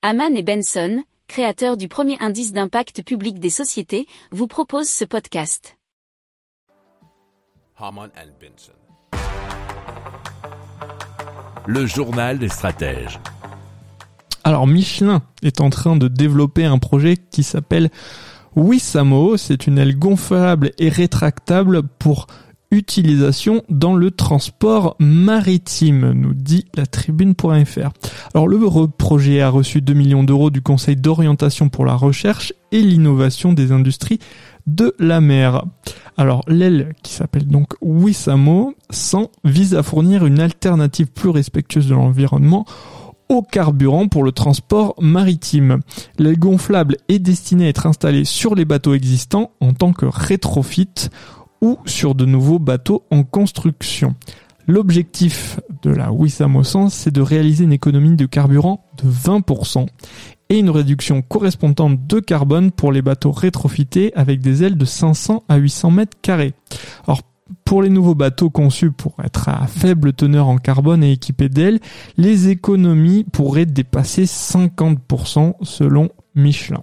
Haman et Benson, créateurs du premier indice d'impact public des sociétés, vous proposent ce podcast. Haman and Benson. Le journal des stratèges. Alors Michelin est en train de développer un projet qui s'appelle Wissamo. C'est une aile gonflable et rétractable pour utilisation dans le transport maritime, nous dit la tribune.fr. Alors le projet a reçu 2 millions d'euros du Conseil d'orientation pour la recherche et l'innovation des industries de la mer. Alors l'aile qui s'appelle donc Wissamo 100 vise à fournir une alternative plus respectueuse de l'environnement au carburant pour le transport maritime. L'aile gonflable est destinée à être installée sur les bateaux existants en tant que rétrofit ou sur de nouveaux bateaux en construction. L'objectif de la Wissamo 100, c'est de réaliser une économie de carburant de 20% et une réduction correspondante de carbone pour les bateaux rétrofités avec des ailes de 500 à 800 mètres carrés. Alors, pour les nouveaux bateaux conçus pour être à faible teneur en carbone et équipés d'ailes, les économies pourraient dépasser 50% selon Michelin.